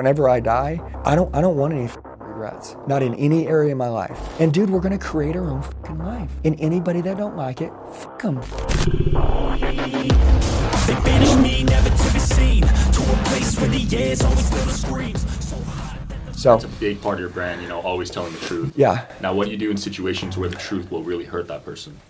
whenever I die, I don't I don't want any regrets. Not in any area of my life. And dude, we're gonna create our own fucking life. And anybody that don't like it, fuck them. They banish me, never to be seen. To a place where the air's always filled with screams. So hot that the So It's a big part of your brand, you know, always telling the truth. yeah. Now, what do you do in situations where the truth will really hurt that person?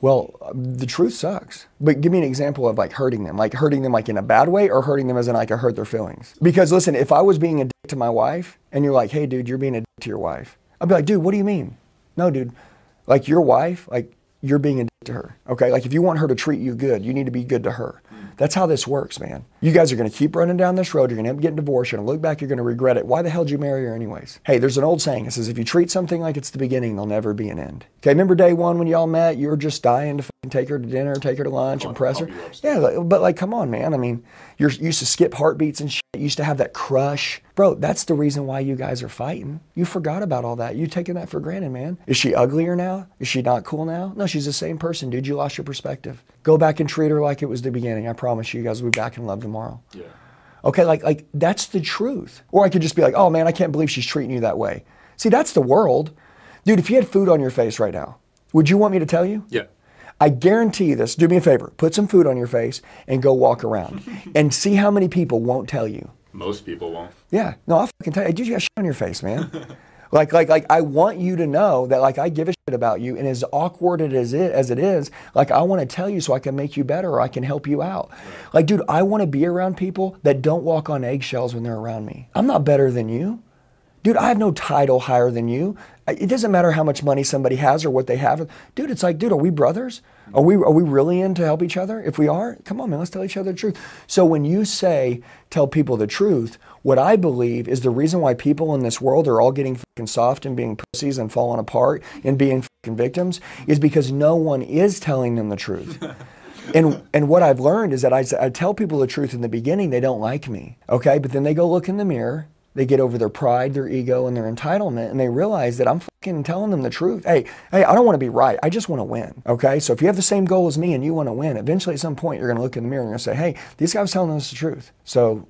Well, the truth sucks. But give me an example of like hurting them, like hurting them like in a bad way, or hurting them as in like I hurt their feelings. Because listen, if I was being a dick to my wife, and you're like, "Hey, dude, you're being a dick to your wife," I'd be like, "Dude, what do you mean?" No, dude, like your wife, like you're being a dick to her. Okay, like if you want her to treat you good, you need to be good to her. That's how this works, man. You guys are gonna keep running down this road. You're gonna end up getting divorced. You're gonna look back. You're gonna regret it. Why the hell did you marry her anyways? Hey, there's an old saying. It says, if you treat something like it's the beginning, there'll never be an end. Okay, remember day one when y'all met? You were just dying to take her to dinner, take her to lunch, Oh, impress her. Yeah, but like, come on, man. I mean, you're you used to skip heartbeats and shit. You used to have that crush, bro. That's the reason why you guys are fighting. You forgot about all that. You taking that for granted, man. Is she uglier now? Is she not cool now? No, she's the same person, dude. You lost your perspective. Go back and treat her like it was the beginning. I promise you, you guys will be back in love tomorrow. Yeah. Okay, like like that's the truth. Or I could just be like, oh man, I can't believe she's treating you that way. See, that's the world. Dude, if you had food on your face right now, would you want me to tell you? Yeah. I guarantee you this. Do me a favor. Put some food on your face and go walk around and see how many people won't tell you. Most people won't. Yeah. No, I'll fucking tell you. Dude, you got shit on your face, man. like, like, like, I want you to know that, like, I give a shit about you, and as awkward is, it as it is, like, I want to tell you so I can make you better or I can help you out. Like, dude, I want to be around people that don't walk on eggshells when they're around me. I'm not better than you. Dude, I have no title higher than you. It doesn't matter how much money somebody has or what they have. Dude, it's like, dude, are we brothers? Are we are we really in to help each other? If we are, come on, man, let's tell each other the truth. So when you say tell people the truth, what I believe is the reason why people in this world are all getting fucking soft and being pussies and falling apart and being fucking victims is because no one is telling them the truth. And and what I've learned is that I, I tell people the truth in the beginning, they don't like me. Okay, but then they go look in the mirror, they get over their pride, their ego, and their entitlement, and they realize that I'm fucking telling them the truth. Hey, hey, I don't want to be right. I just want to win. Okay, so if you have the same goal as me and you want to win, eventually at some point you're going to look in the mirror and you're going to say, hey, these guys telling us the truth. So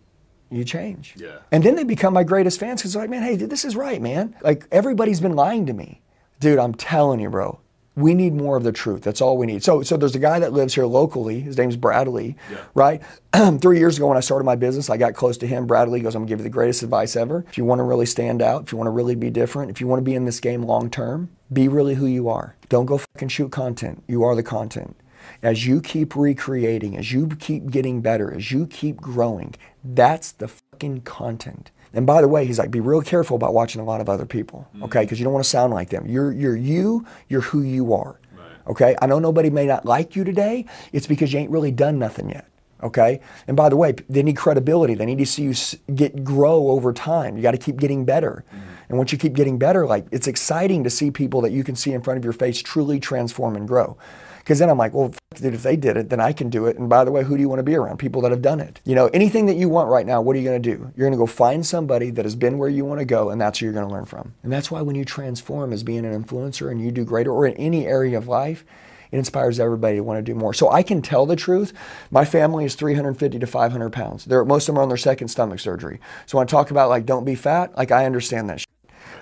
you change. Yeah. And then they become my greatest fans because they're like, man, hey, dude, this is right, man. Like everybody's been lying to me. Dude, I'm telling you, bro. We need more of the truth. That's all we need. So, so there's a guy that lives here locally. His name's Bradley, Yeah. right? Three years ago when I started my business, I got close to him. Bradley goes, "I'm gonna give you the greatest advice ever. If you want to really stand out, if you want to really be different, if you want to be in this game long term, be really who you are. Don't go fucking shoot content. You are the content. As you keep recreating, as you keep getting better, as you keep growing, that's the fucking content. And by the way, he's like, be real careful about watching a lot of other people, mm-hmm. okay? Because you don't want to sound like them. You're you're you. You're who you are. Right. Okay. I know nobody may not like you today. It's because you ain't really done nothing yet. Okay. And by the way, they need credibility. They need to see you get grow over time. You got to keep getting better. Mm-hmm. And once you keep getting better, like it's exciting to see people that you can see in front of your face truly transform and grow. Because then I'm like, well, dude, if they did it, then I can do it. And by the way, who do you want to be around? People that have done it. You know, anything that you want right now, what are you going to do? You're going to go find somebody that has been where you want to go, and that's who you're going to learn from. And that's why when you transform as being an influencer and you do greater, or in any area of life, it inspires everybody to want to do more. So I can tell the truth. My family is 350 to 500 pounds. They're, most of them are on their second stomach surgery. So when I talk about like don't be fat, like I understand that.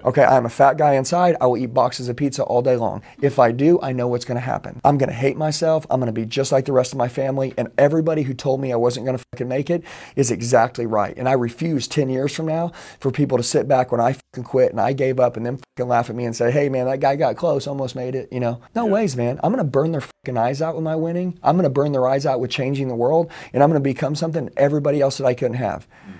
Okay, I'm a fat guy inside. I will eat boxes of pizza all day long. If I do, I know what's going to happen. I'm going to hate myself. I'm going to be just like the rest of my family. And everybody who told me I wasn't going to fucking make it is exactly right. And I refuse 10 years from now for people to sit back when I fucking quit and I gave up and then fucking laugh at me and say, hey man, that guy got close, almost made it. You know, no ways, man. I'm going to burn their fucking eyes out with my winning. I'm going to burn their eyes out with changing the world. And I'm going to become something everybody else that I couldn't have. Mm.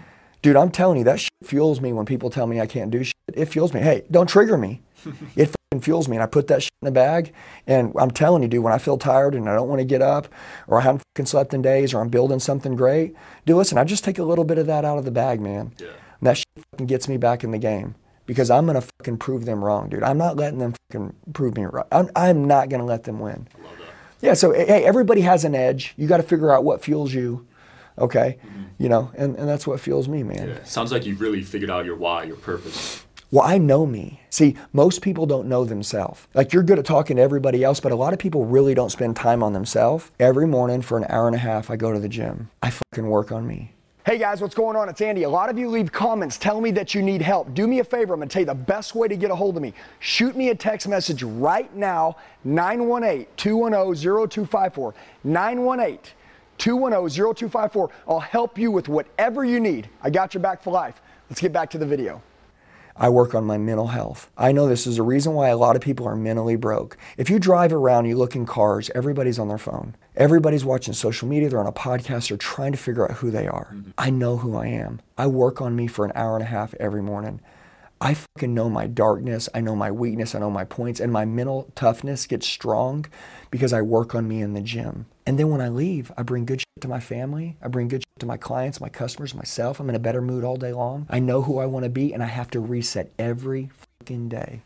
Dude, I'm telling you, that shit fuels me when people tell me I can't do shit. It fuels me. Hey, don't trigger me. it fucking fuels me. And I put that shit in a bag. And I'm telling you, dude, when I feel tired and I don't want to get up or I haven't fucking slept in days or I'm building something great, dude, listen, I just take a little bit of that out of the bag, man. Yeah. And that shit fucking gets me back in the game because I'm going to fucking prove them wrong, dude. I'm not letting them fucking prove me right. I'm, I'm not going to let them win. Yeah, so hey, everybody has an edge. You got to figure out what fuels you, okay? Mm-hmm. You know, and, and that's what fuels me, man. Yeah. Sounds like you've really figured out your why, your purpose. Well, I know me. See, most people don't know themselves. Like you're good at talking to everybody else, but a lot of people really don't spend time on themselves. Every morning for an hour and a half, I go to the gym. I fucking work on me. Hey guys, what's going on? It's Andy. A lot of you leave comments telling me that you need help. Do me a favor. I'm going to tell you the best way to get a hold of me. Shoot me a text message right now 918 210 0254. 918 210 0254. I'll help you with whatever you need. I got your back for life. Let's get back to the video. I work on my mental health. I know this is a reason why a lot of people are mentally broke. If you drive around, you look in cars, everybody's on their phone. Everybody's watching social media, they're on a podcast, they're trying to figure out who they are. Mm-hmm. I know who I am. I work on me for an hour and a half every morning. I fucking know my darkness, I know my weakness, I know my points, and my mental toughness gets strong because I work on me in the gym. And then when I leave, I bring good shit to my family, I bring good shit to my clients, my customers, myself. I'm in a better mood all day long. I know who I want to be, and I have to reset every fucking day.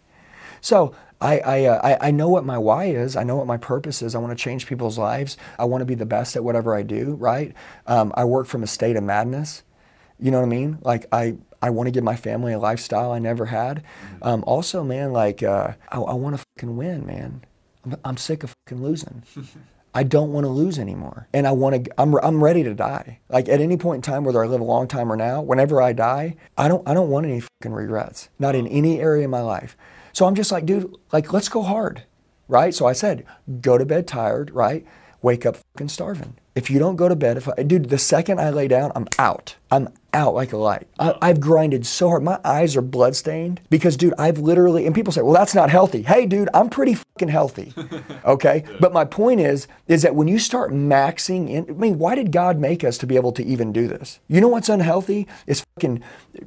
So I, I, uh, I, I know what my why is. I know what my purpose is. I want to change people's lives. I want to be the best at whatever I do, right? Um, I work from a state of madness. You know what I mean? Like I, I want to give my family a lifestyle I never had. Um, also, man, like uh, I, I want to fucking win, man. I'm, I'm sick of fucking losing. I don't want to lose anymore, and I want to. I'm, I'm ready to die. Like at any point in time, whether I live a long time or now, whenever I die, I don't I don't want any fucking regrets. Not in any area of my life. So I'm just like, dude, like let's go hard, right? So I said, go to bed tired, right? Wake up fucking starving. If you don't go to bed, if I, dude, the second I lay down, I'm out. I'm out like a light. I, I've grinded so hard. My eyes are bloodstained because, dude, I've literally, and people say, well, that's not healthy. Hey, dude, I'm pretty fucking healthy. Okay. But my point is, is that when you start maxing in, I mean, why did God make us to be able to even do this? You know what's unhealthy? Is fucking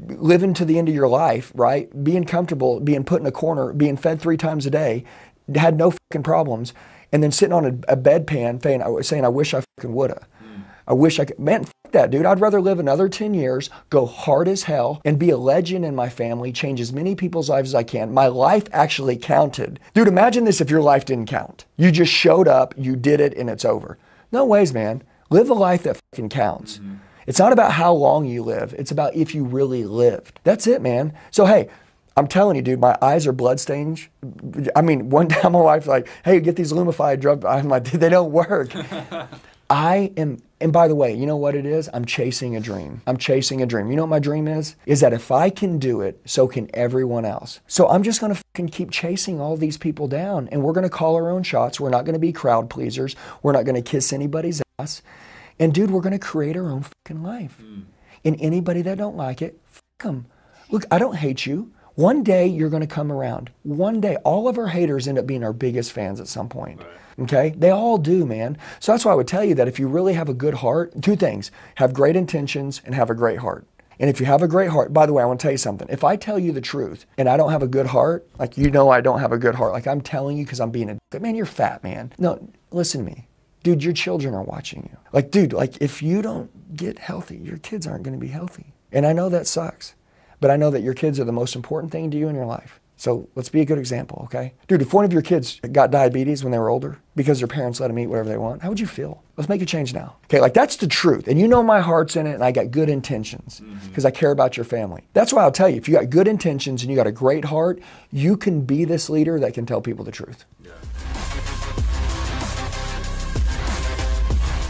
living to the end of your life, right? Being comfortable, being put in a corner, being fed three times a day, had no fucking problems and then sitting on a, a bedpan saying, saying, I wish I fucking woulda. Hmm. I wish I could. Man, fuck that, dude. I'd rather live another 10 years, go hard as hell, and be a legend in my family, change as many people's lives as I can. My life actually counted. Dude, imagine this if your life didn't count. You just showed up, you did it, and it's over. No ways, man. Live a life that fucking counts. Mm-hmm. It's not about how long you live, it's about if you really lived. That's it, man. So, hey, I'm telling you, dude, my eyes are bloodstained. I mean, one time my wife's like, hey, get these Lumify drugs. I'm like, they don't work. I am, and by the way, you know what it is? I'm chasing a dream. I'm chasing a dream. You know what my dream is? Is that if I can do it, so can everyone else. So I'm just gonna fucking keep chasing all these people down and we're gonna call our own shots. We're not gonna be crowd pleasers. We're not gonna kiss anybody's ass. And dude, we're gonna create our own fucking life. Mm. And anybody that don't like it, fuck them. Look, I don't hate you. One day you're going to come around. One day, all of our haters end up being our biggest fans at some point. Okay? They all do, man. So that's why I would tell you that if you really have a good heart, two things have great intentions and have a great heart. And if you have a great heart, by the way, I want to tell you something. If I tell you the truth and I don't have a good heart, like you know I don't have a good heart, like I'm telling you because I'm being a man, you're fat, man. No, listen to me. Dude, your children are watching you. Like, dude, like if you don't get healthy, your kids aren't going to be healthy. And I know that sucks. But I know that your kids are the most important thing to you in your life. So let's be a good example, okay? Dude, if one of your kids got diabetes when they were older because their parents let them eat whatever they want, how would you feel? Let's make a change now. Okay, like that's the truth. And you know my heart's in it and I got good intentions mm-hmm. because I care about your family. That's why I'll tell you if you got good intentions and you got a great heart, you can be this leader that can tell people the truth.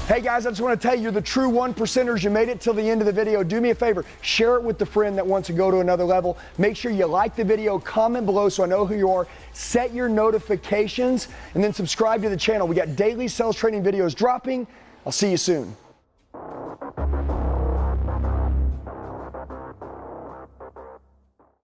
Hey guys, I just want to tell you, the true one percenters. You made it till the end of the video. Do me a favor, share it with the friend that wants to go to another level. Make sure you like the video, comment below so I know who you are, set your notifications, and then subscribe to the channel. We got daily sales training videos dropping. I'll see you soon.